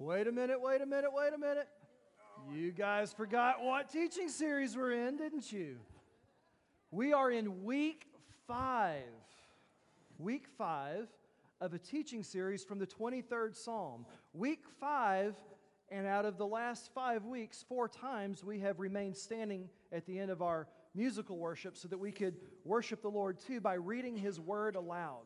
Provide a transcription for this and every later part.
Wait a minute, wait a minute, wait a minute. You guys forgot what teaching series we're in, didn't you? We are in week five. Week five of a teaching series from the 23rd Psalm. Week five, and out of the last five weeks, four times we have remained standing at the end of our musical worship so that we could worship the Lord too by reading His Word aloud.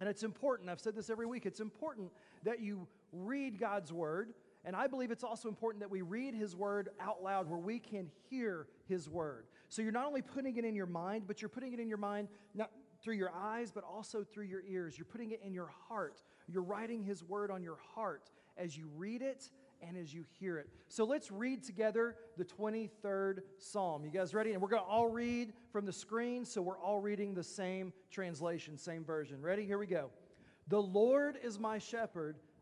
And it's important, I've said this every week, it's important that you read God's Word. And I believe it's also important that we read His Word out loud where we can hear His Word. So you're not only putting it in your mind, but you're putting it in your mind not through your eyes, but also through your ears. You're putting it in your heart. You're writing His Word on your heart as you read it and as you hear it. So let's read together the 23rd Psalm. You guys ready? And we're going to all read from the screen, so we're all reading the same translation, same version. Ready? Here we go. The Lord is my shepherd,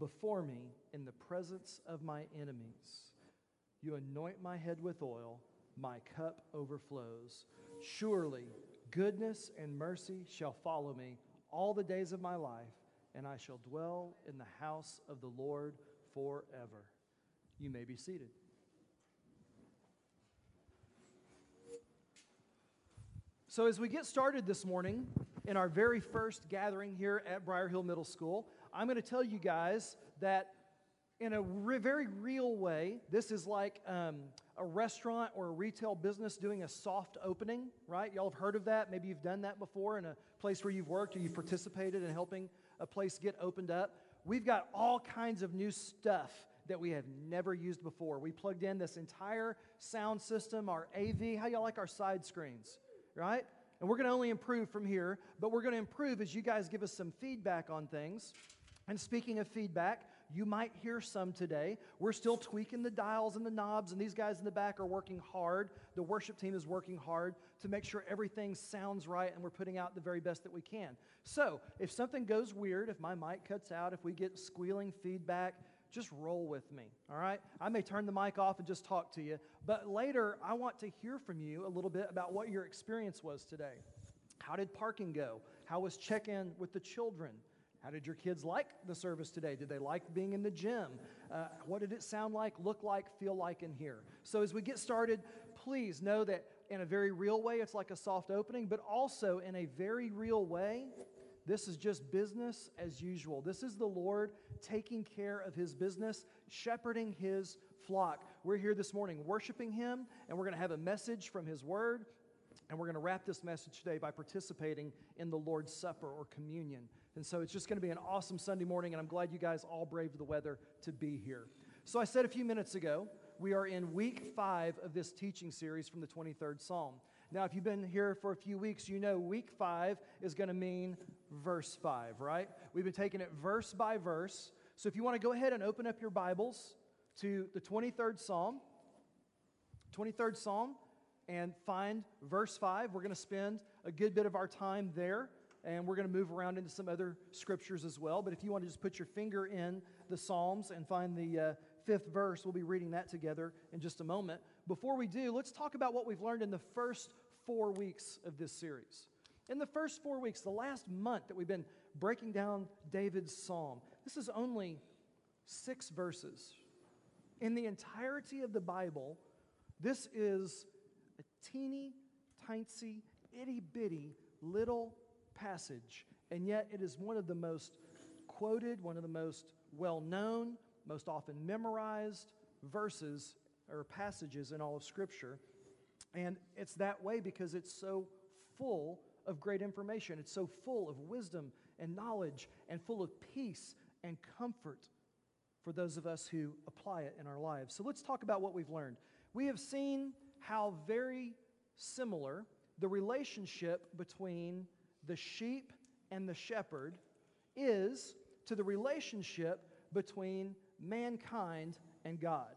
before me in the presence of my enemies. You anoint my head with oil, my cup overflows. Surely goodness and mercy shall follow me all the days of my life, and I shall dwell in the house of the Lord forever. You may be seated. So, as we get started this morning in our very first gathering here at Briar Hill Middle School, I'm going to tell you guys that in a re- very real way, this is like um, a restaurant or a retail business doing a soft opening, right? Y'all have heard of that. Maybe you've done that before in a place where you've worked or you've participated in helping a place get opened up. We've got all kinds of new stuff that we have never used before. We plugged in this entire sound system, our AV. How y'all like our side screens, right? And we're going to only improve from here, but we're going to improve as you guys give us some feedback on things. And speaking of feedback, you might hear some today. We're still tweaking the dials and the knobs, and these guys in the back are working hard. The worship team is working hard to make sure everything sounds right and we're putting out the very best that we can. So, if something goes weird, if my mic cuts out, if we get squealing feedback, just roll with me, all right? I may turn the mic off and just talk to you, but later I want to hear from you a little bit about what your experience was today. How did parking go? How was check in with the children? How did your kids like the service today? Did they like being in the gym? Uh, what did it sound like, look like, feel like in here? So, as we get started, please know that in a very real way, it's like a soft opening, but also in a very real way, this is just business as usual. This is the Lord taking care of his business, shepherding his flock. We're here this morning worshiping him, and we're going to have a message from his word. And we're going to wrap this message today by participating in the Lord's Supper or communion. And so it's just going to be an awesome Sunday morning, and I'm glad you guys all braved the weather to be here. So I said a few minutes ago, we are in week five of this teaching series from the 23rd Psalm. Now, if you've been here for a few weeks, you know week five is going to mean verse five, right? We've been taking it verse by verse. So if you want to go ahead and open up your Bibles to the 23rd Psalm, 23rd Psalm, and find verse 5. We're going to spend a good bit of our time there, and we're going to move around into some other scriptures as well. But if you want to just put your finger in the Psalms and find the uh, fifth verse, we'll be reading that together in just a moment. Before we do, let's talk about what we've learned in the first four weeks of this series. In the first four weeks, the last month that we've been breaking down David's psalm, this is only six verses. In the entirety of the Bible, this is a teeny, tiny, itty bitty little passage, and yet it is one of the most quoted, one of the most well known, most often memorized verses or passages in all of Scripture. And it's that way because it's so full of great information. It's so full of wisdom and knowledge and full of peace and comfort for those of us who apply it in our lives. So let's talk about what we've learned. We have seen how very similar the relationship between the sheep and the shepherd is to the relationship between mankind and God.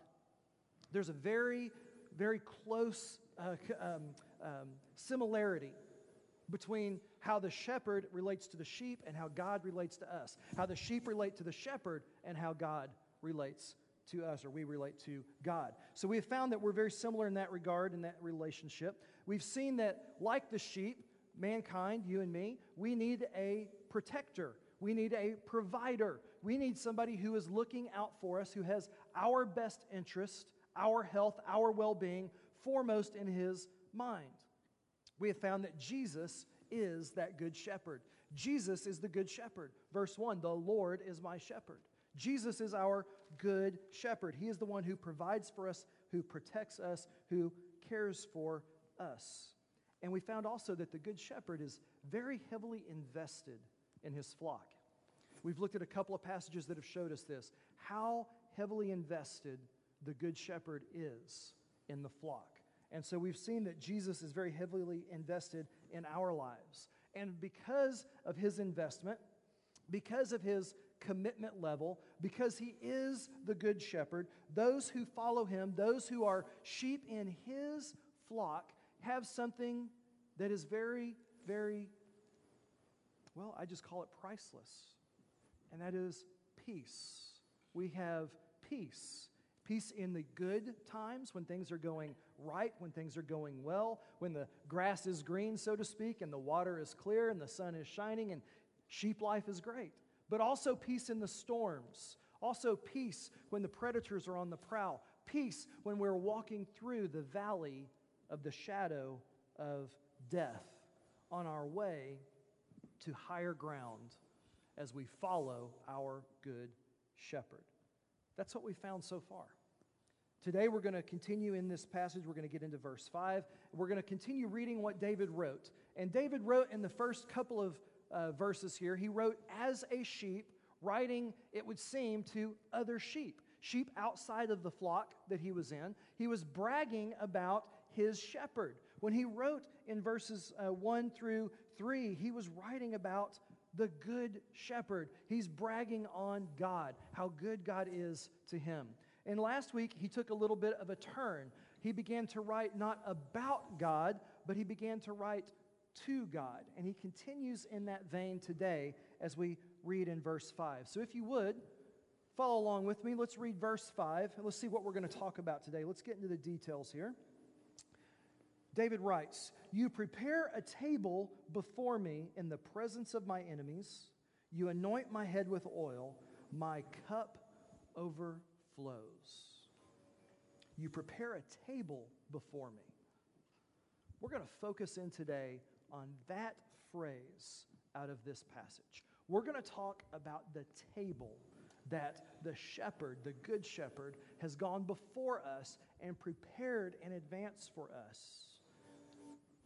there's a very, very close uh, um, um, similarity between how the shepherd relates to the sheep and how God relates to us, how the sheep relate to the shepherd and how God relates to us or we relate to God. So we have found that we're very similar in that regard, in that relationship. We've seen that, like the sheep, mankind, you and me, we need a protector. We need a provider. We need somebody who is looking out for us, who has our best interest, our health, our well being foremost in his mind. We have found that Jesus is that good shepherd. Jesus is the good shepherd. Verse 1 The Lord is my shepherd. Jesus is our good shepherd. He is the one who provides for us, who protects us, who cares for us. And we found also that the good shepherd is very heavily invested in his flock. We've looked at a couple of passages that have showed us this how heavily invested the good shepherd is in the flock. And so we've seen that Jesus is very heavily invested in our lives. And because of his investment, because of his commitment level, because he is the good shepherd, those who follow him, those who are sheep in his flock, have something that is very, very, well, I just call it priceless. And that is peace. We have peace. Peace in the good times when things are going right, when things are going well, when the grass is green, so to speak, and the water is clear and the sun is shining and sheep life is great. But also peace in the storms. Also peace when the predators are on the prowl. Peace when we're walking through the valley of the shadow of death on our way to higher ground as we follow our good shepherd. That's what we found so far. Today, we're going to continue in this passage. We're going to get into verse 5. We're going to continue reading what David wrote. And David wrote in the first couple of uh, verses here, he wrote, as a sheep, writing, it would seem, to other sheep, sheep outside of the flock that he was in. He was bragging about his shepherd. When he wrote in verses uh, 1 through 3, he was writing about the good shepherd. He's bragging on God, how good God is to him. And last week, he took a little bit of a turn. He began to write not about God, but he began to write to God. And he continues in that vein today as we read in verse 5. So if you would, follow along with me. Let's read verse 5 and let's see what we're going to talk about today. Let's get into the details here. David writes, You prepare a table before me in the presence of my enemies. You anoint my head with oil. My cup overflows. You prepare a table before me. We're going to focus in today on that phrase out of this passage. We're going to talk about the table that the shepherd, the good shepherd, has gone before us and prepared in advance for us.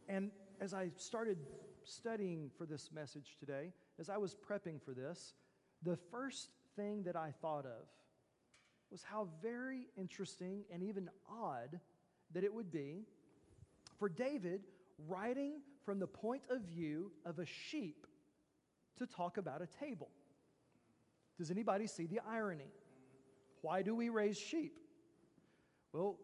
And as I started studying for this message today, as I was prepping for this, the first thing that I thought of was how very interesting and even odd that it would be for David writing from the point of view of a sheep to talk about a table. Does anybody see the irony? Why do we raise sheep? Well,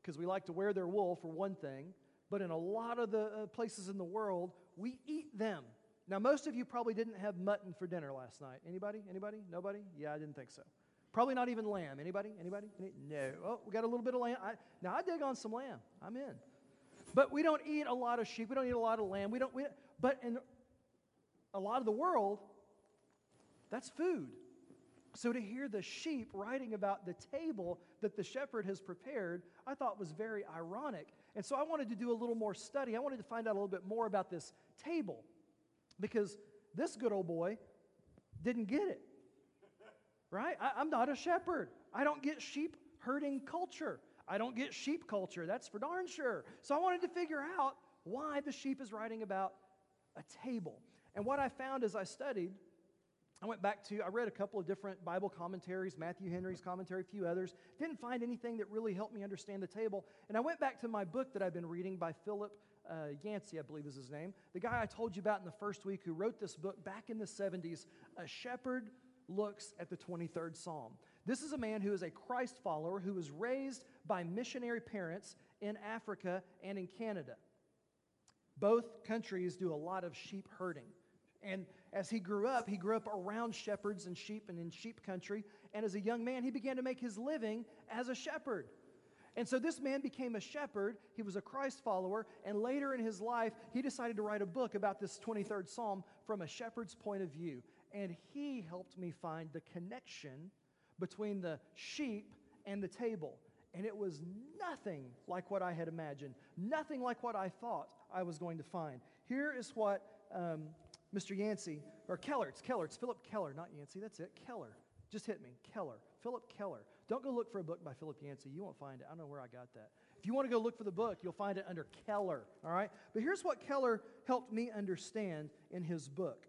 because we like to wear their wool, for one thing, but in a lot of the uh, places in the world, we eat them. Now, most of you probably didn't have mutton for dinner last night. Anybody? Anybody? Nobody? Yeah, I didn't think so. Probably not even lamb. Anybody? Anybody? Any? No. Oh, we got a little bit of lamb. I, now I dig on some lamb. I'm in. But we don't eat a lot of sheep. We don't eat a lot of lamb. We don't. We, but in a lot of the world, that's food. So to hear the sheep writing about the table that the shepherd has prepared, I thought was very ironic. And so I wanted to do a little more study. I wanted to find out a little bit more about this table because this good old boy didn't get it. Right? I, am not a shepherd. I don't get sheep herding culture. I don't get sheep culture. That's for darn sure. So I wanted to figure out why the sheep is writing about a table. And what I found as I studied I went back to, I read a couple of different Bible commentaries, Matthew Henry's commentary, a few others. Didn't find anything that really helped me understand the table. And I went back to my book that I've been reading by Philip uh, Yancey, I believe is his name. The guy I told you about in the first week who wrote this book back in the 70s, A Shepherd Looks at the 23rd Psalm. This is a man who is a Christ follower who was raised by missionary parents in Africa and in Canada. Both countries do a lot of sheep herding. And as he grew up, he grew up around shepherds and sheep and in sheep country. And as a young man, he began to make his living as a shepherd. And so this man became a shepherd. He was a Christ follower. And later in his life, he decided to write a book about this 23rd Psalm from a shepherd's point of view. And he helped me find the connection between the sheep and the table. And it was nothing like what I had imagined, nothing like what I thought I was going to find. Here is what um, Mr. Yancey, or Keller, it's Keller, it's Phillip Keller, not Yancey, that's it, Keller. Just hit me, Keller, Phillip Keller. Don't go look for a book by Philip Yancey. You won't find it. I don't know where I got that. If you want to go look for the book, you'll find it under Keller, all right? But here's what Keller helped me understand in his book.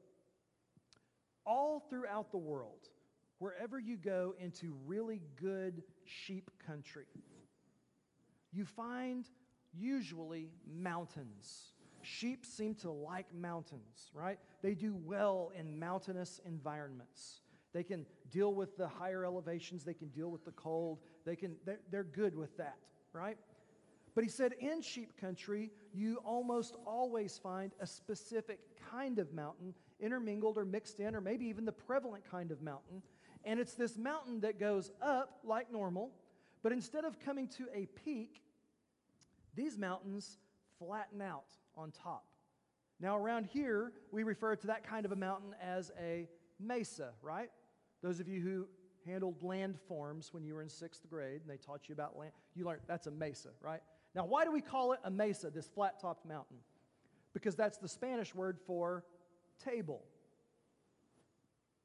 All throughout the world, wherever you go into really good sheep country, you find usually mountains. Sheep seem to like mountains, right? They do well in mountainous environments. They can deal with the higher elevations, they can deal with the cold, they can, they're, they're good with that, right? But he said in sheep country, you almost always find a specific kind of mountain intermingled or mixed in, or maybe even the prevalent kind of mountain. And it's this mountain that goes up like normal, but instead of coming to a peak, these mountains flatten out on top. Now, around here, we refer to that kind of a mountain as a mesa, right? Those of you who handled landforms when you were in sixth grade and they taught you about land, you learned that's a mesa, right? Now, why do we call it a mesa, this flat topped mountain? Because that's the Spanish word for table.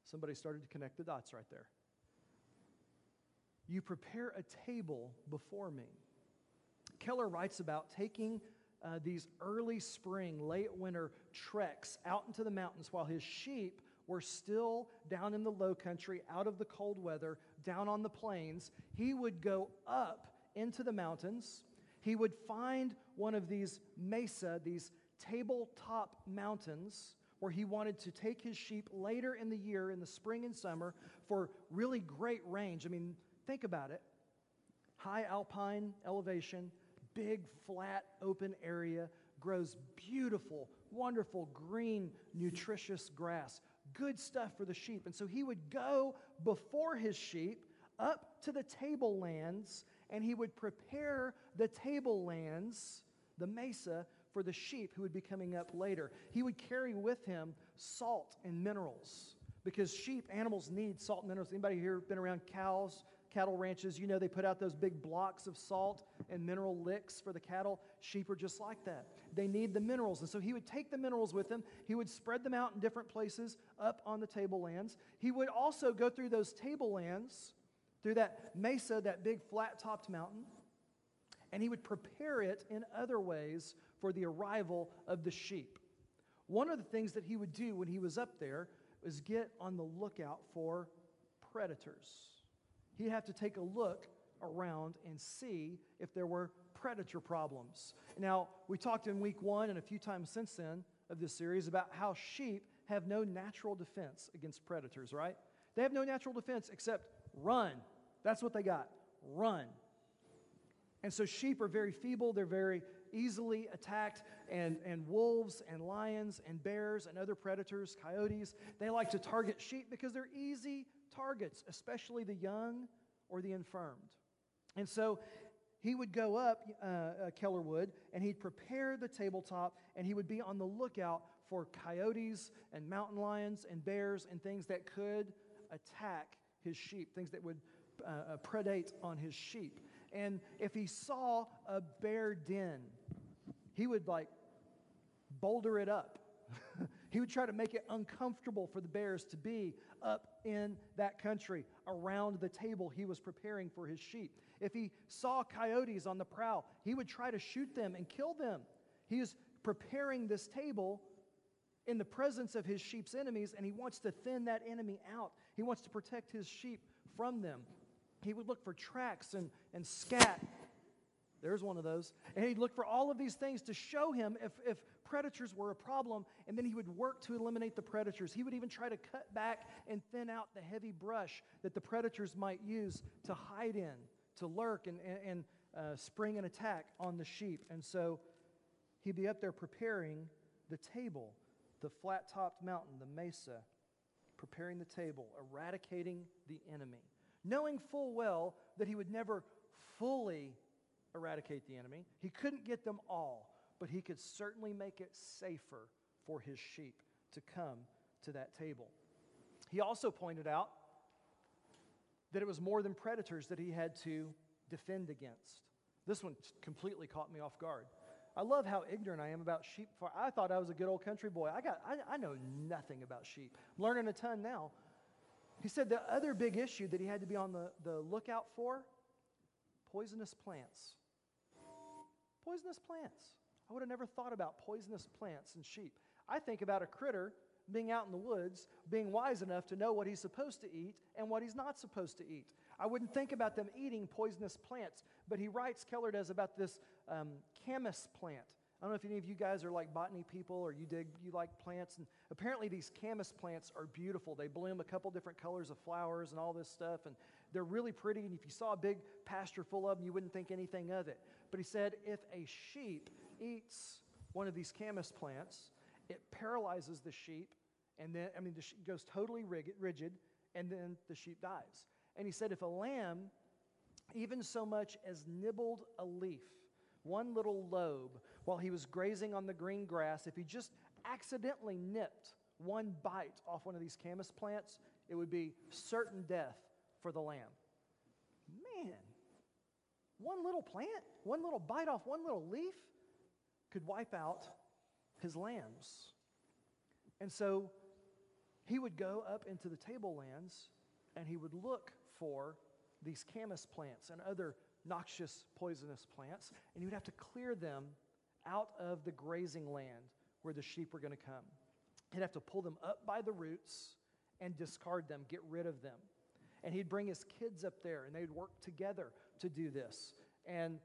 Somebody started to connect the dots right there. You prepare a table before me. Keller writes about taking uh, these early spring, late winter treks out into the mountains while his sheep were still down in the low country, out of the cold weather, down on the plains. He would go up into the mountains. He would find one of these mesa, these tabletop mountains, where he wanted to take his sheep later in the year, in the spring and summer, for really great range. I mean, think about it high alpine elevation, big, flat, open area, grows beautiful, wonderful, green, nutritious grass. Good stuff for the sheep. And so he would go before his sheep up to the tablelands and he would prepare the tablelands, the mesa, for the sheep who would be coming up later. He would carry with him salt and minerals because sheep, animals need salt and minerals. Anybody here been around cows, cattle ranches? You know they put out those big blocks of salt and mineral licks for the cattle. Sheep are just like that. They need the minerals. And so he would take the minerals with him. He would spread them out in different places up on the tablelands. He would also go through those tablelands, through that mesa, that big flat topped mountain, and he would prepare it in other ways for the arrival of the sheep. One of the things that he would do when he was up there was get on the lookout for predators. He'd have to take a look around and see if there were predator problems. Now, we talked in week one and a few times since then of this series about how sheep have no natural defense against predators, right? They have no natural defense except run. That's what they got run. And so sheep are very feeble, they're very easily attacked, and, and wolves and lions and bears and other predators, coyotes, they like to target sheep because they're easy targets, especially the young or the infirmed. And so he would go up, uh, uh, Keller would, and he'd prepare the tabletop, and he would be on the lookout for coyotes and mountain lions and bears and things that could attack his sheep, things that would uh, uh predate on his sheep. And if he saw a bear den, he would like boulder it up. he would try to make it uncomfortable for the bears to be up in that country around the table he was preparing for his sheep. If he saw coyotes on the prowl, he would try to shoot them and kill them. He is preparing this table in the presence of his sheep's enemies, and he wants to thin that enemy out. He wants to protect his sheep from them. He would look for tracks and, and scat. There's one of those. And he'd look for all of these things to show him if, if predators were a problem, and then he would work to eliminate the predators. He would even try to cut back and thin out the heavy brush that the predators might use to hide in, to lurk and, and, uh, spring an attack on the sheep. And so he'd be up there preparing the table, the flat topped mountain, the mesa, preparing the table, eradicating the enemy, knowing full well that he would never fully eradicate the enemy. He couldn't get them all, but he could certainly make it safer for his sheep to come to that table. He also pointed out that it was more than predators that he had to defend against. This one completely caught me off guard. I love how ignorant I am about sheep. I thought I was a good old country boy. I, got, I, I know nothing about sheep. I'm learning a ton now. He said the other big issue that he had to be on the, the lookout for poisonous plants. Poisonous plants. I would have never thought about poisonous plants and sheep. I think about a critter being out in the woods, being wise enough to know what he's supposed to eat and what he's not supposed to eat. I wouldn't think about them eating poisonous plants, but he writes, Keller does, about this um, camas plant. I don't know if any of you guys are like botany people or you dig, you like plants. And apparently, these camas plants are beautiful. They bloom a couple different colors of flowers and all this stuff. And they're really pretty. And if you saw a big pasture full of them, you wouldn't think anything of it. But he said if a sheep eats one of these camas plants, it paralyzes the sheep. And then, I mean, the sheep goes totally rigid, and then the sheep dies. And he said if a lamb even so much as nibbled a leaf, one little lobe, while he was grazing on the green grass, if he just accidentally nipped one bite off one of these camas plants, it would be certain death for the lamb. Man, one little plant, one little bite off one little leaf could wipe out his lambs. And so he would go up into the tablelands and he would look for these camas plants and other noxious, poisonous plants, and you'd have to clear them out of the grazing land where the sheep were going to come. He'd have to pull them up by the roots and discard them, get rid of them. And he'd bring his kids up there, and they'd work together to do this. And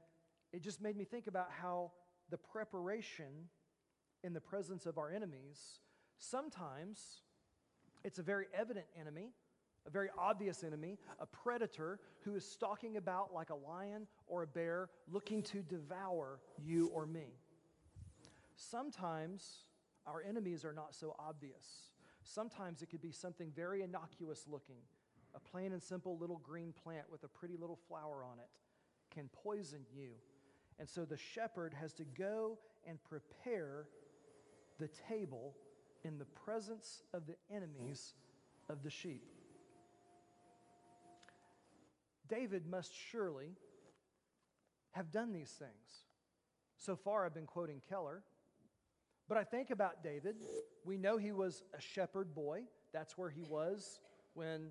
it just made me think about how the preparation in the presence of our enemies, sometimes it's a very evident enemy a very obvious enemy, a predator who is stalking about like a lion or a bear looking to devour you or me. Sometimes our enemies are not so obvious. Sometimes it could be something very innocuous looking. A plain and simple little green plant with a pretty little flower on it can poison you. And so the shepherd has to go and prepare the table in the presence of the enemies of the sheep. David must surely have done these things. So far, I've been quoting Keller. But I think about David. We know he was a shepherd boy. That's where he was when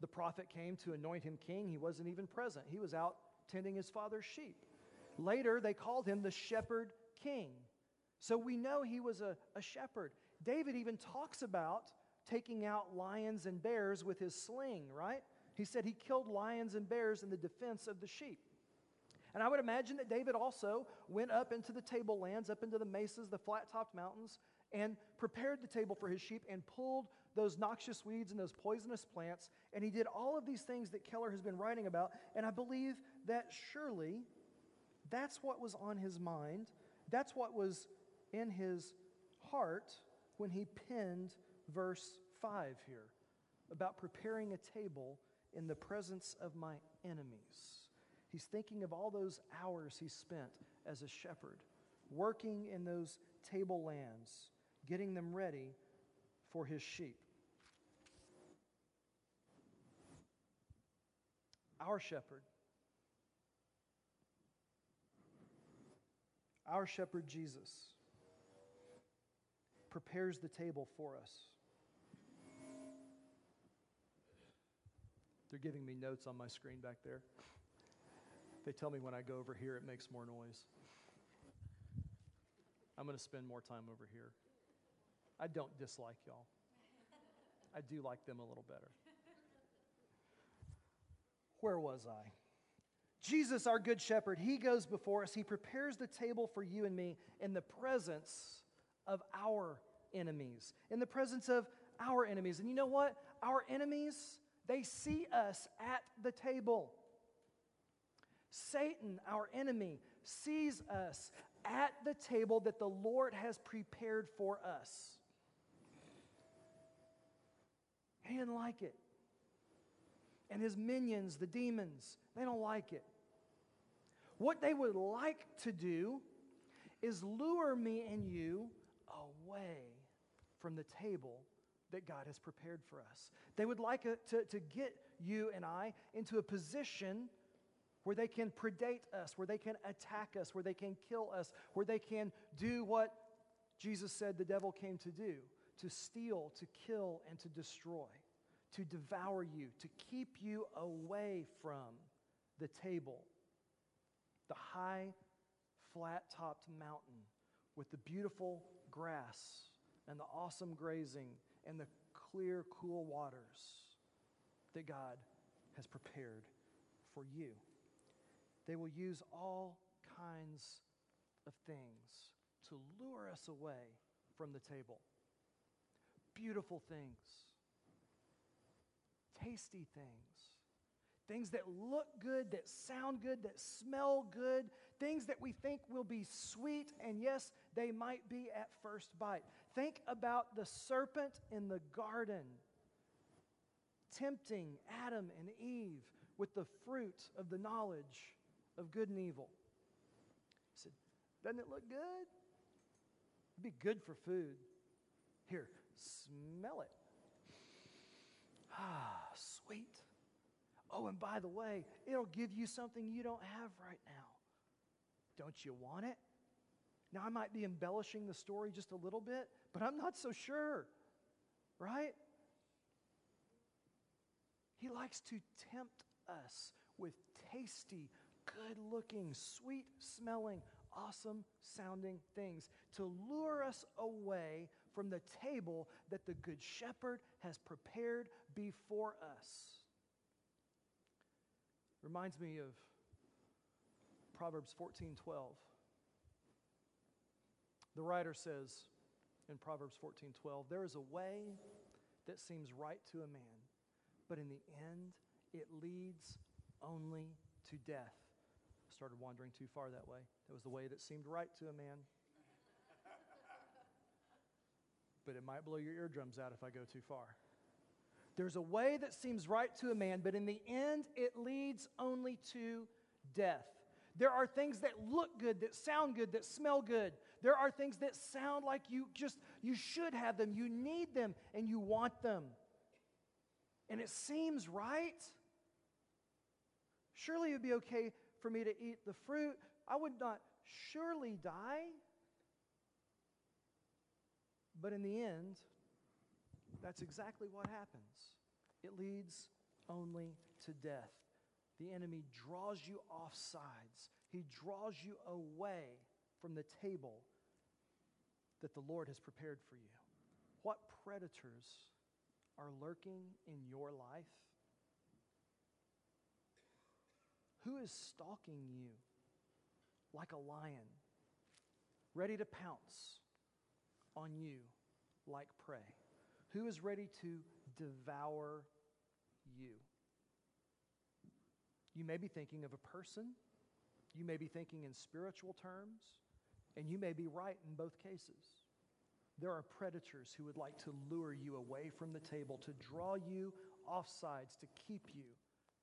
the prophet came to anoint him king. He wasn't even present, he was out tending his father's sheep. Later, they called him the shepherd king. So we know he was a, a shepherd. David even talks about taking out lions and bears with his sling, right? He said he killed lions and bears in the defense of the sheep. And I would imagine that David also went up into the tablelands, up into the mesas, the flat topped mountains, and prepared the table for his sheep and pulled those noxious weeds and those poisonous plants. And he did all of these things that Keller has been writing about. And I believe that surely that's what was on his mind. That's what was in his heart when he penned verse 5 here about preparing a table in the presence of my enemies. He's thinking of all those hours he spent as a shepherd, working in those tablelands, getting them ready for his sheep. Our shepherd, our shepherd Jesus, prepares the table for us. They're giving me notes on my screen back there. They tell me when I go over here, it makes more noise. I'm going to spend more time over here. I don't dislike y'all, I do like them a little better. Where was I? Jesus, our good shepherd, he goes before us. He prepares the table for you and me in the presence of our enemies, in the presence of our enemies. And you know what? Our enemies, they see us at the table. Satan, our enemy, sees us at the table that the Lord has prepared for us. He didn't like it. And his minions, the demons, they don't like it. What they would like to do is lure me and you away from the table that God has prepared for us. They would like a, to, to get you and I into a position where they can predate us, where they can attack us, where they can kill us, where they can do what Jesus said the devil came to do to steal, to kill, and to destroy, to devour you, to keep you away from the table, the high, flat topped mountain with the beautiful grass and the awesome grazing and the clear, cool waters that God has prepared for you. They will use all kinds of things to lure us away from the table. Beautiful things, tasty things, things that look good, that sound good, that smell good, things that we think will be sweet, and yes, they might be at first bite. Think about the serpent in the garden tempting Adam and Eve with the fruit of the knowledge of good and evil. He said, Doesn't it look good? It'd be good for food. Here, smell it. Ah, sweet. Oh, and by the way, it'll give you something you don't have right now. Don't you want it? Now, I might be embellishing the story just a little bit, but I'm not so sure, right? He likes to tempt us with tasty, good looking, sweet smelling, awesome sounding things to lure us away from the table that the Good Shepherd has prepared before us. Reminds me of Proverbs 14 12. The writer says in Proverbs 14 12, there is a way that seems right to a man, but in the end, it leads only to death. I started wandering too far that way. That was the way that seemed right to a man. but it might blow your eardrums out if I go too far. There's a way that seems right to a man, but in the end, it leads only to death. There are things that look good, that sound good, that smell good. There are things that sound like you just, you should have them, you need them, and you want them. And it seems right. Surely it would be okay for me to eat the fruit. I would not surely die. But in the end, that's exactly what happens. It leads only to death. The enemy draws you off sides, he draws you away from the table that the Lord has prepared for you. What predators are lurking in your life? Who is stalking you like a lion, ready to pounce on you like prey? Who is ready to devour you? You may be thinking of a person, you may be thinking in spiritual terms, and you may be right in both cases. There are predators who would like to lure you away from the table, to draw you off sides, to keep you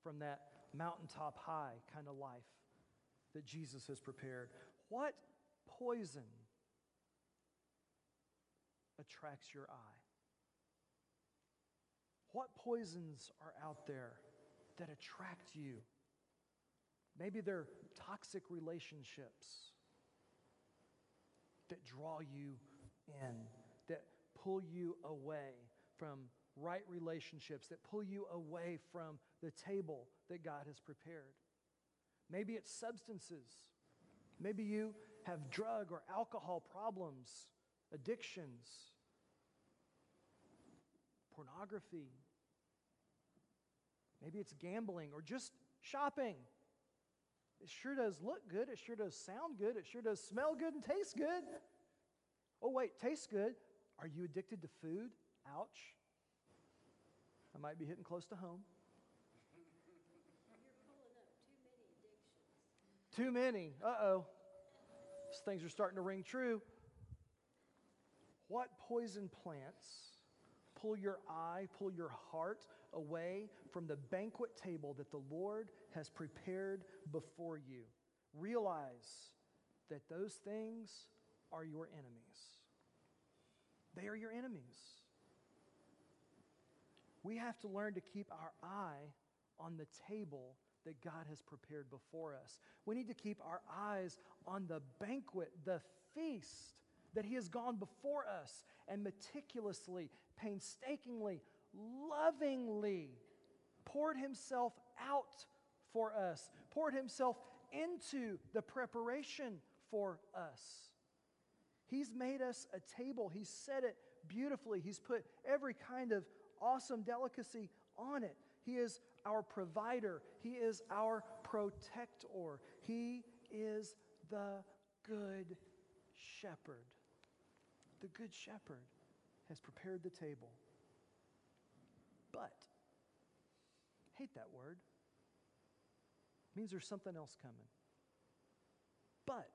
from that mountaintop high kind of life that Jesus has prepared. What poison attracts your eye? What poisons are out there that attract you? Maybe they're toxic relationships that draw you in, that pull you away from right relationships, that pull you away from the table that God has prepared. Maybe it's substances. Maybe you have drug or alcohol problems, addictions, pornography. Maybe it's gambling or just shopping. It sure does look good. It sure does sound good. It sure does smell good and taste good. Oh, wait, tastes good. Are you addicted to food? Ouch. I might be hitting close to home. Too many. Uh oh. Things are starting to ring true. What poison plants pull your eye, pull your heart away from the banquet table that the Lord has prepared before you? Realize that those things are your enemies. They are your enemies. We have to learn to keep our eye on the table that God has prepared before us. We need to keep our eyes on the banquet, the feast that He has gone before us and meticulously, painstakingly, lovingly poured Himself out for us, poured Himself into the preparation for us. He's made us a table, He's set it beautifully, He's put every kind of awesome delicacy on it. He is our provider, He is our protector, He is the good shepherd. The good shepherd has prepared the table. But, hate that word, means there's something else coming. But,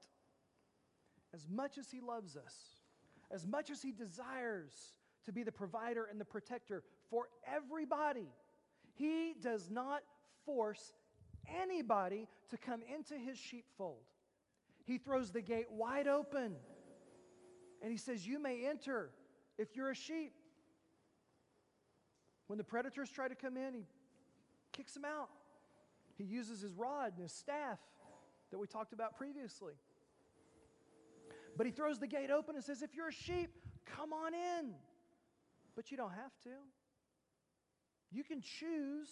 as much as He loves us, as much as He desires to be the provider and the protector for everybody, He does not force anybody to come into His sheepfold. He throws the gate wide open and He says, You may enter if you're a sheep. When the predators try to come in, He kicks them out. He uses his rod and his staff that we talked about previously. But he throws the gate open and says, If you're a sheep, come on in. But you don't have to. You can choose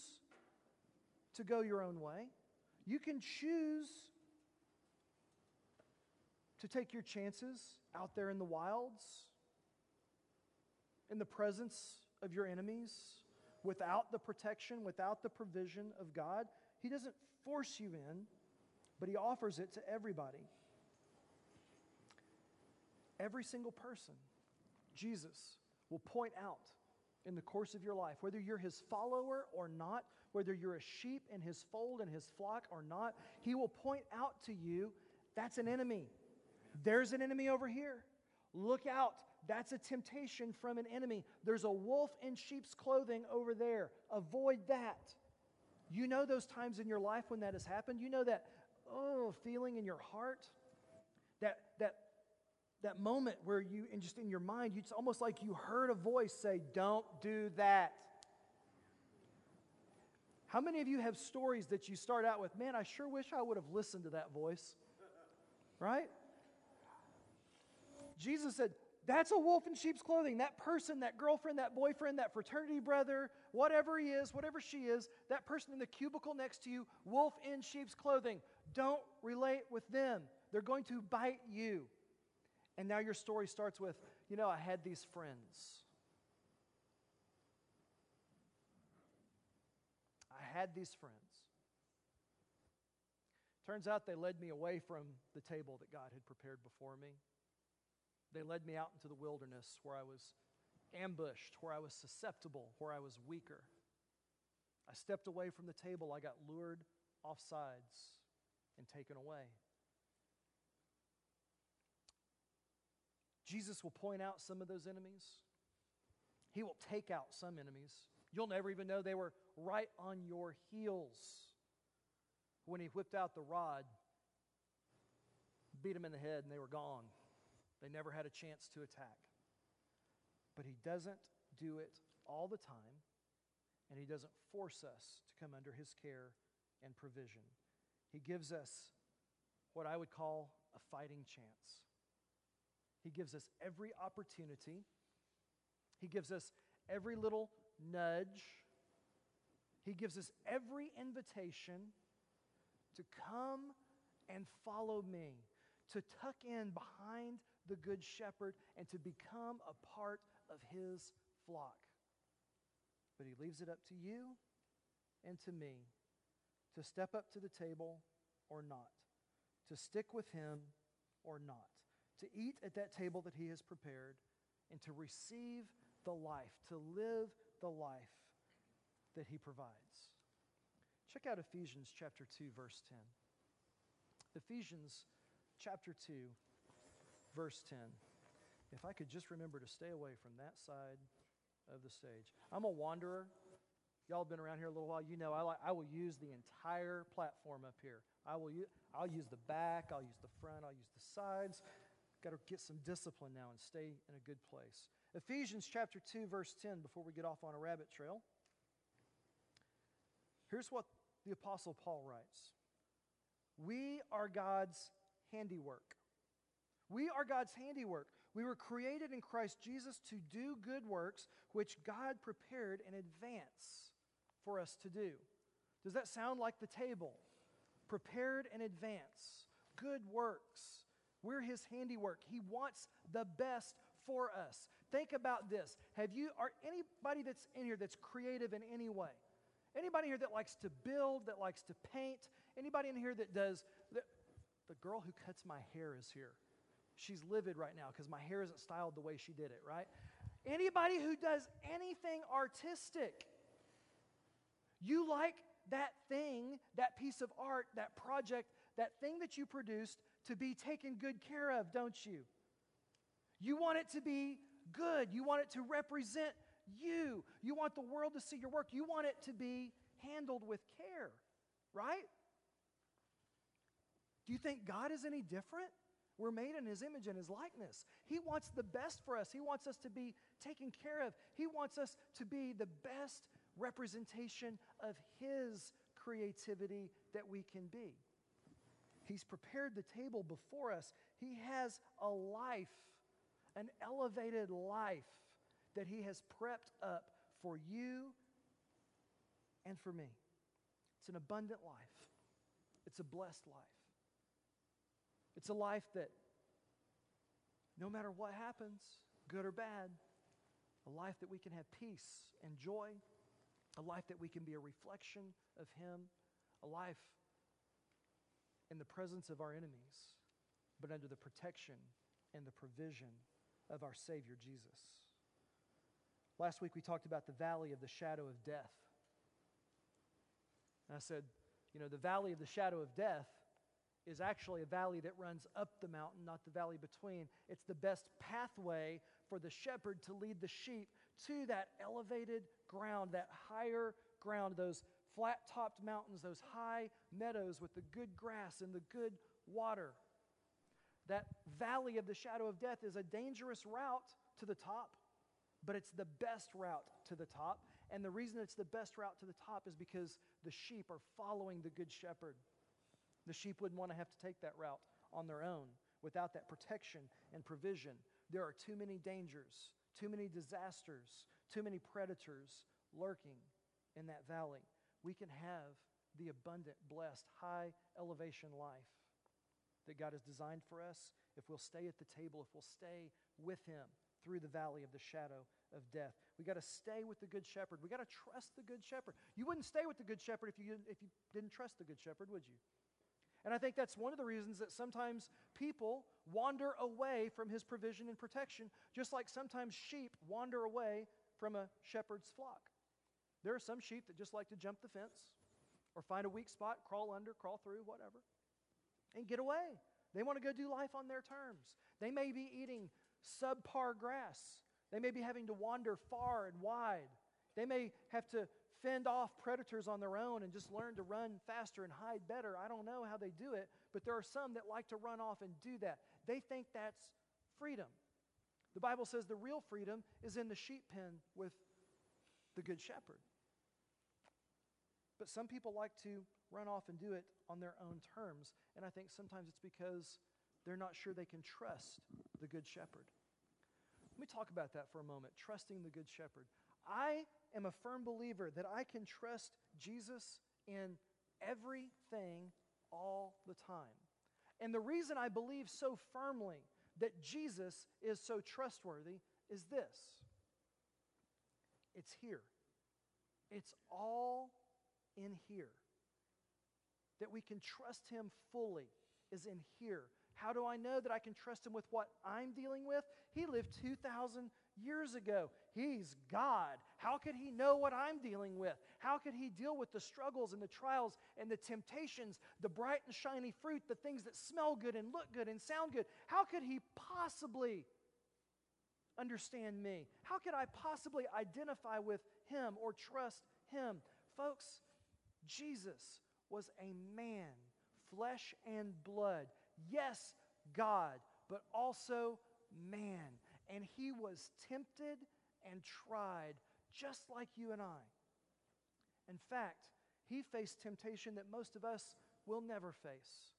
to go your own way. You can choose to take your chances out there in the wilds, in the presence of your enemies, without the protection, without the provision of God. He doesn't force you in, but He offers it to everybody. Every single person, Jesus will point out in the course of your life, whether you're His follower or not, whether you're a sheep in His fold and His flock or not, He will point out to you that's an enemy. There's an enemy over here. Look out. That's a temptation from an enemy. There's a wolf in sheep's clothing over there. Avoid that. You know those times in your life when that has happened? You know that, oh, feeling in your heart? That, that, that moment where you, and just in your mind, it's almost like you heard a voice say, Don't do that. How many of you have stories that you start out with, Man, I sure wish I would have listened to that voice? Right? Jesus said, that's a wolf in sheep's clothing. That person, that girlfriend, that boyfriend, that fraternity brother, whatever he is, whatever she is, that person in the cubicle next to you, wolf in sheep's clothing. Don't relate with them. They're going to bite you. And now your story starts with, you know, I had these friends. I had these friends. Turns out they led me away from the table that God had prepared before me. They led me out into the wilderness where I was ambushed, where I was susceptible, where I was weaker. I stepped away from the table. I got lured off sides and taken away. Jesus will point out some of those enemies. He will take out some enemies. You'll never even know they were right on your heels. When he whipped out the rod, beat them in the head, and they were gone. They never had a chance to attack. But He doesn't do it all the time, and He doesn't force us to come under His care and provision. He gives us what I would call a fighting chance. He gives us every opportunity, He gives us every little nudge, He gives us every invitation to come and follow me, to tuck in behind the Good Shepherd and to become a part of his flock. But he leaves it up to you and to me to step up to the table or not, to stick with him or not, to eat at that table that he has prepared, and to receive the life, to live the life that he provides. Check out Ephesians chapter 2, verse 10. Ephesians chapter 2, verse 10. If I could just remember to stay away from that side of the stage. I'm a wanderer. Y'all have been around here a little while. You know I, like, I will use the entire platform up here. I will I'll use the back, I'll use the front, I'll use the sides. Got to get some discipline now and stay in a good place. Ephesians chapter 2, verse 10, before we get off on a rabbit trail. Here's what the Apostle Paul writes We are God's handiwork. We are God's handiwork. We were created in Christ Jesus to do good works, which God prepared in advance for us to do. Does that sound like the table? Prepared in advance. Good works. We're his handiwork. He wants the best for us. Think about this. Have you are anybody that's in here that's creative in any way? Anybody here that likes to build, that likes to paint? Anybody in here that does the, the girl who cuts my hair is here. She's livid right now because my hair isn't styled the way she did it, right? Anybody who does anything artistic, you like that thing, that piece of art, that project, that thing that you produced to be taken good care of, don't you? You want it to be good. You want it to represent you. You want the world to see your work. You want it to be handled with care, right? Do you think God is any different? We're made in His image and His likeness. He wants the best for us. He wants us to be taken care of. He wants us to be the best representation of His creativity that we can be. He's prepared the table before us. He has a life, an elevated life that He has prepped up for you and for me. It's an abundant life, it's a blessed life. It's a life that, no matter what happens, good or bad, a life that we can have peace and joy, a life that we can be a reflection of Him, a life in the presence of our enemies, but under the protection and the provision of our Savior Jesus. Last week we talked about the valley of the shadow of death. And I said, you know, the valley of the shadow of death is actually a valley that runs up the mountain, not the valley between. It's the best pathway for the shepherd to lead the sheep to that elevated ground, that higher ground, those flat topped mountains, those high meadows with the good grass and the good water. That valley of the shadow of death is a dangerous route to the top, but it's the best route to the top. And the reason it's the best route to the top is because the sheep are following the good shepherd. The sheep wouldn't want to have to take that route on their own without that protection and provision. There are too many dangers, too many disasters, too many predators lurking in that valley. We can have the abundant, blessed, high elevation life that God has designed for us if we'll stay at the table, if we'll stay with Him through the valley of the shadow of death. We got to stay with the Good Shepherd. We got to trust the Good Shepherd. You wouldn't stay with the Good Shepherd if you, if you didn't trust the Good Shepherd, would you? And I think that's one of the reasons that sometimes people wander away from his provision and protection, just like sometimes sheep wander away from a shepherd's flock. There are some sheep that just like to jump the fence or find a weak spot, crawl under, crawl through, whatever, and get away. They want to go do life on their terms. They may be eating subpar grass. They may be having to wander far and wide. They may have to fend off predators on their own and just learn to run faster and hide better. I don't know how they do it, but there are some that like to run off and do that. They think that's freedom. The Bible says the real freedom is in the sheep pen with the Good Shepherd. But some people like to run off and do it on their own terms, and I think sometimes it's because they're not sure they can trust the Good Shepherd. Let me talk about that for a moment trusting the Good Shepherd. I am a firm believer that I can trust Jesus in everything all the time. And the reason I believe so firmly that Jesus is so trustworthy is this it's here. It's all in here. That we can trust Him fully is in here. How do I know that I can trust him with what I'm dealing with? He lived 2,000 years ago. He's God. How could he know what I'm dealing with? How could he deal with the struggles and the trials and the temptations, the bright and shiny fruit, the things that smell good and look good and sound good? How could he possibly understand me? How could I possibly identify with him or trust him? Folks, Jesus was a man, flesh and blood. Yes, God, but also man. And he was tempted and tried just like you and I. In fact, he faced temptation that most of us will never face.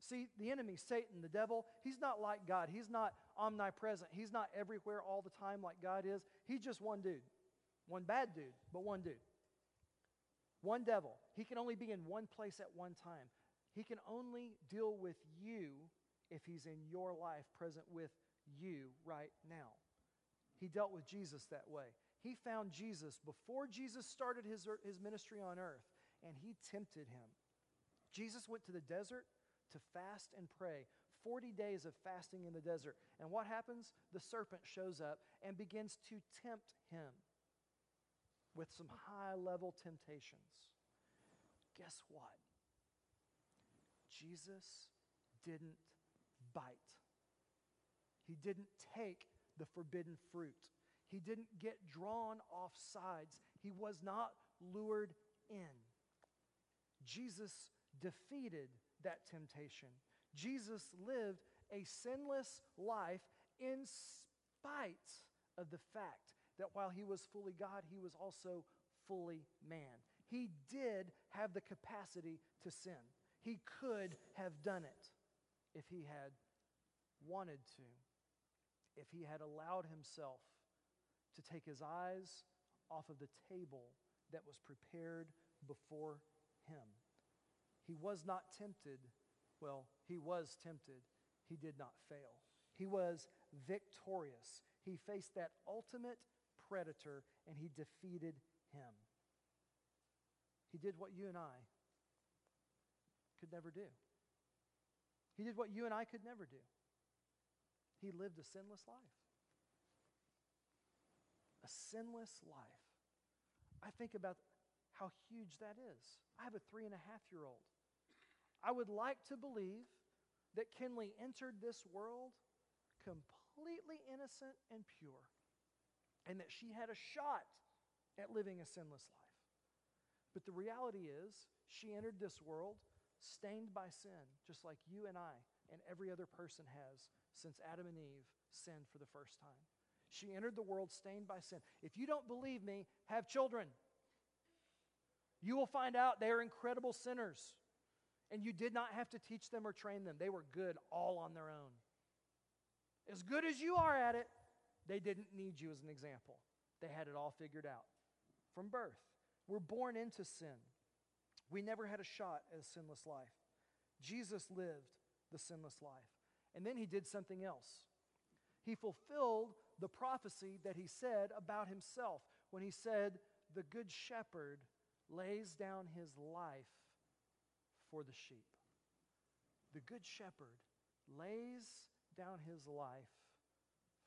See, the enemy, Satan, the devil, he's not like God. He's not omnipresent. He's not everywhere all the time like God is. He's just one dude. One bad dude, but one dude. One devil. He can only be in one place at one time. He can only deal with you if he's in your life, present with you right now. He dealt with Jesus that way. He found Jesus before Jesus started his, his ministry on earth, and he tempted him. Jesus went to the desert to fast and pray. 40 days of fasting in the desert. And what happens? The serpent shows up and begins to tempt him with some high level temptations. Guess what? Jesus didn't bite. He didn't take the forbidden fruit. He didn't get drawn off sides. He was not lured in. Jesus defeated that temptation. Jesus lived a sinless life in spite of the fact that while he was fully God, he was also fully man. He did have the capacity to sin. He could have done it if he had wanted to, if he had allowed himself to take his eyes off of the table that was prepared before him. He was not tempted. Well, he was tempted. He did not fail. He was victorious. He faced that ultimate predator and he defeated him. He did what you and I could never do. He did what you and I could never do. He lived a sinless life. A sinless life. I think about how huge that is. I have a three and a half year old. I would like to believe that Kinley entered this world completely innocent and pure, and that she had a shot at living a sinless life. But the reality is, she entered this world stained by sin, just like you and I and every other person has since Adam and Eve sinned for the first time. She entered the world stained by sin. If you don't believe me, have children. You will find out they are incredible sinners. And you did not have to teach them or train them. They were good all on their own. As good as you are at it, they didn't need you as an example. They had it all figured out from birth. We're born into sin. We never had a shot at a sinless life. Jesus lived the sinless life. And then he did something else. He fulfilled the prophecy that he said about himself when he said, The good shepherd lays down his life for the sheep. The good shepherd lays down his life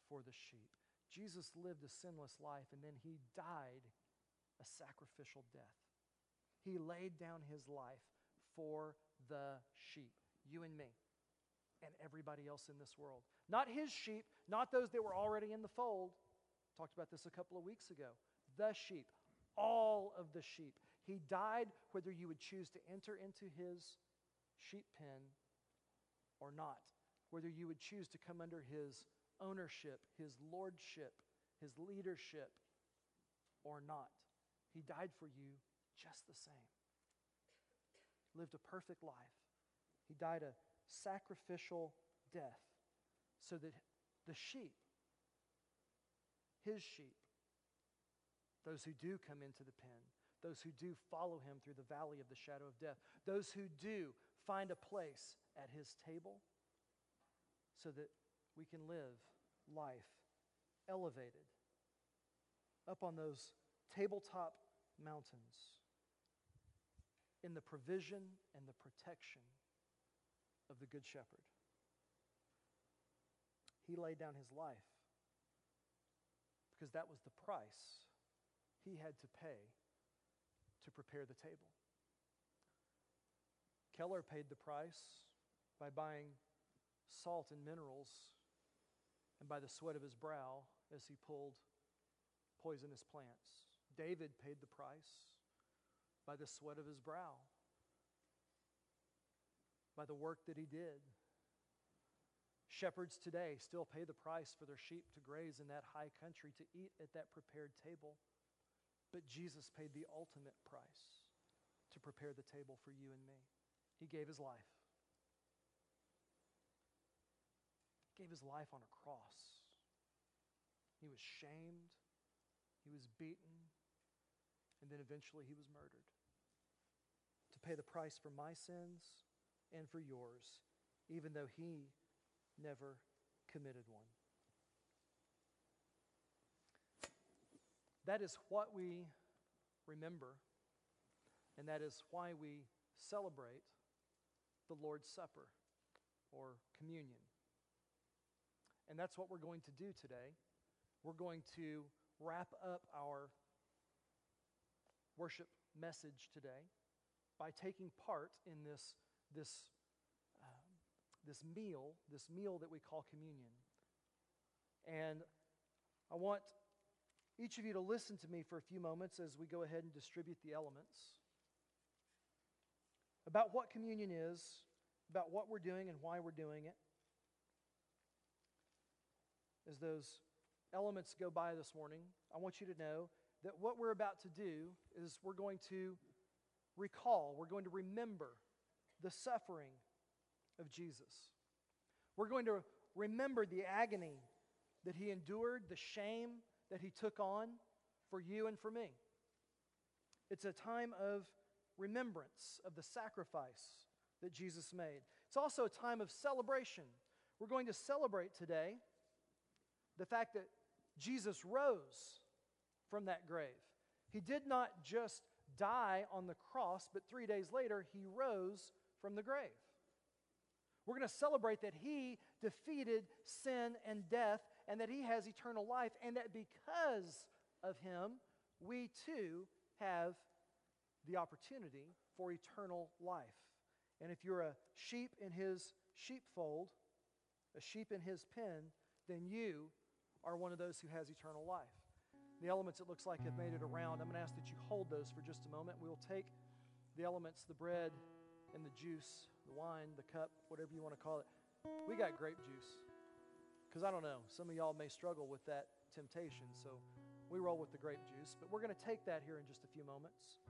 for the sheep. Jesus lived a sinless life and then he died a sacrificial death. He laid down his life for the sheep, you and me, and everybody else in this world. Not his sheep, not those that were already in the fold. Talked about this a couple of weeks ago. The sheep, all of the sheep. He died whether you would choose to enter into his sheep pen or not, whether you would choose to come under his ownership, his lordship, his leadership or not. He died for you just the same. Lived a perfect life. He died a sacrificial death so that the sheep, his sheep, those who do come into the pen, those who do follow him through the valley of the shadow of death, those who do find a place at his table so that we can live life elevated up on those tabletop mountains in the provision and the protection of the Good Shepherd. He laid down his life because that was the price he had to pay to prepare the table. Keller paid the price by buying salt and minerals and by the sweat of his brow as he pulled poisonous plants. David paid the price by the sweat of his brow, by the work that he did. Shepherds today still pay the price for their sheep to graze in that high country, to eat at that prepared table. But Jesus paid the ultimate price to prepare the table for you and me. He gave his life. He gave his life on a cross. He was shamed, he was beaten, and then eventually he was murdered to pay the price for my sins and for yours, even though he never committed one. That is what we remember, and that is why we celebrate the Lord's Supper or communion. And that's what we're going to do today. We're going to wrap up our worship message today by taking part in this, this, um, this meal, this meal that we call communion. And I want each of you to listen to me for a few moments as we go ahead and distribute the elements about what communion is, about what we're doing and why we're doing it. As those elements go by this morning, I want you to know that what we're about to do is we're going to recall, we're going to remember the suffering of Jesus. We're going to remember the agony that he endured, the shame that he took on for you and for me. It's a time of remembrance of the sacrifice that Jesus made. It's also a time of celebration. We're going to celebrate today the fact that Jesus rose from that grave. He did not just die on the cross, but three days later, he rose from the grave. We're going to celebrate that he defeated sin and death and that he has eternal life, and that because of him, we too have the opportunity for eternal life. And if you're a sheep in his sheepfold, a sheep in his pen, then you are one of those who has eternal life. The elements, it looks like, have made it around. I'm going to ask that you hold those for just a moment. We'll take the elements, the bread and the juice, the wine, the cup, whatever you want to call it. We got grape juice. Because I don't know, some of y'all may struggle with that temptation. So we roll with the grape juice. But we're going to take that here in just a few moments.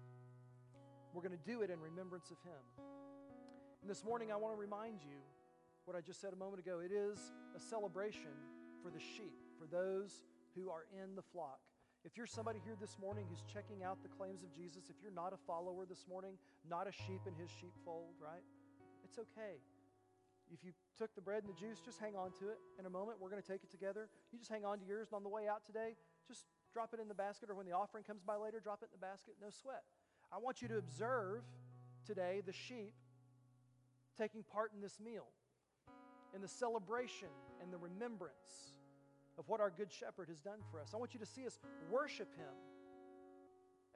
We're going to do it in remembrance of Him. And this morning, I want to remind you what I just said a moment ago. It is a celebration for the sheep, for those who are in the flock. If you're somebody here this morning who's checking out the claims of Jesus, if you're not a follower this morning, not a sheep in his sheepfold, right? It's okay. If you took the bread and the juice, just hang on to it. In a moment, we're going to take it together. You just hang on to yours, and on the way out today, just drop it in the basket, or when the offering comes by later, drop it in the basket. No sweat. I want you to observe today the sheep taking part in this meal, in the celebration and the remembrance of what our Good Shepherd has done for us. I want you to see us worship Him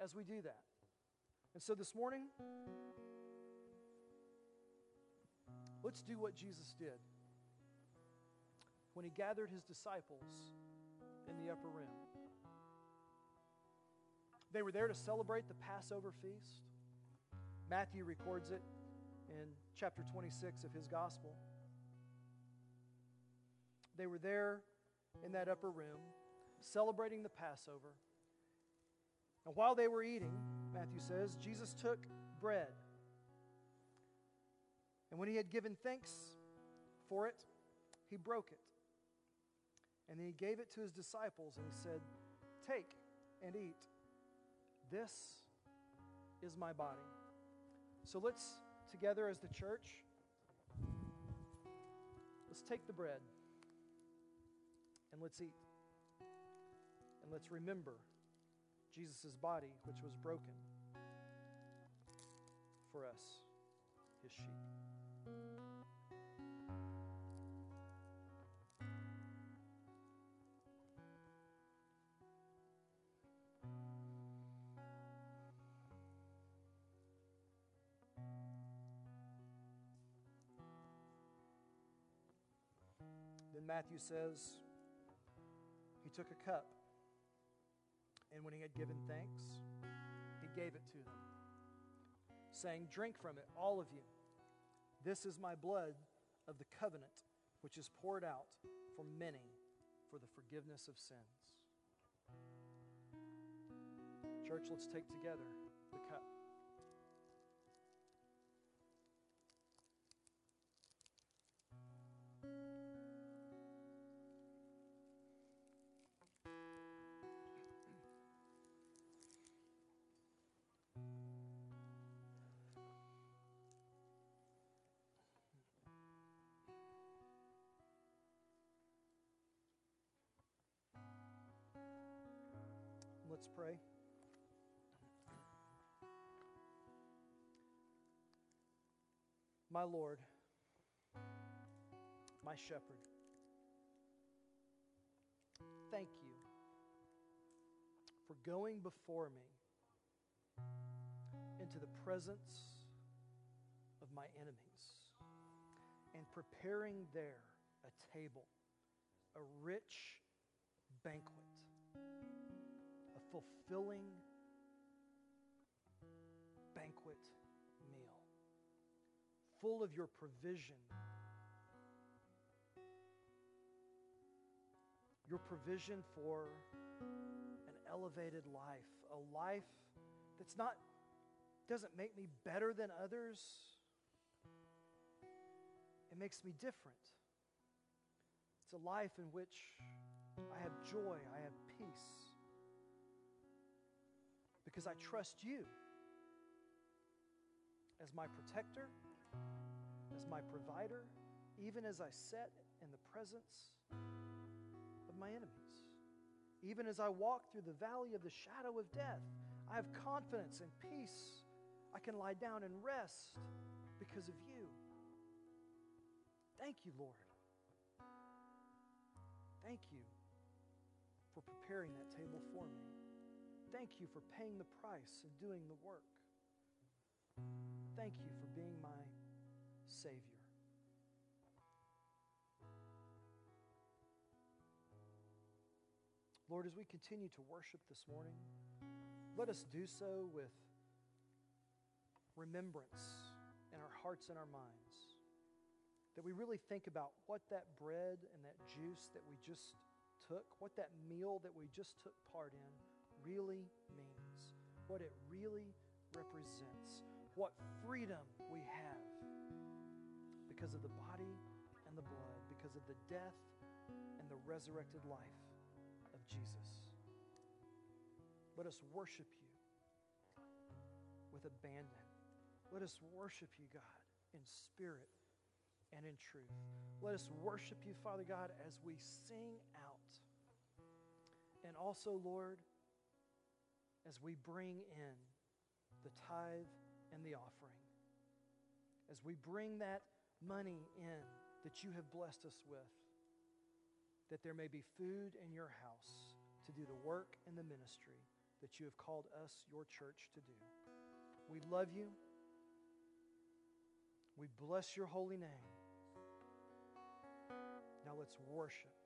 as we do that. And so this morning, let's do what Jesus did when He gathered His disciples in the upper room. They were there to celebrate the Passover feast. Matthew records it in chapter 26 of his gospel. They were there in that upper room, celebrating the Passover. And while they were eating, Matthew says, Jesus took bread. And when he had given thanks for it, he broke it. And then he gave it to his disciples and he said, Take and eat. This is my body. So let's, together as the church, let's take the bread and let's eat. And let's remember Jesus' body, which was broken for us, his sheep. Then Matthew says, Took a cup, and when he had given thanks, he gave it to them, saying, Drink from it, all of you. This is my blood of the covenant, which is poured out for many for the forgiveness of sins. Church, let's take together the cup. Let's pray. My Lord, my shepherd, thank you for going before me into the presence of my enemies and preparing there a table, a rich banquet fulfilling banquet meal, full of your provision, your provision for an elevated life, a life that's not doesn't make me better than others. It makes me different. It's a life in which I have joy, I have peace because I trust you as my protector, as my provider, even as I sit in the presence of my enemies. Even as I walk through the valley of the shadow of death, I have confidence and peace. I can lie down and rest because of you. Thank you, Lord. Thank you for preparing that table for me. Thank you for paying the price and doing the work. Thank you for being my Savior. Lord, as we continue to worship this morning, let us do so with remembrance in our hearts and our minds. That we really think about what that bread and that juice that we just took, what that meal that we just took part in, really means, what it really represents, what freedom we have because of the body and the blood, because of the death and the resurrected life of Jesus. Let us worship you with abandon. Let us worship you, God, in spirit and in truth. Let us worship you, Father God, as we sing out. And also, Lord, as we bring in the tithe and the offering, as we bring that money in that you have blessed us with, that there may be food in your house to do the work and the ministry that you have called us, your church, to do. We love you. We bless your holy name. Now let's worship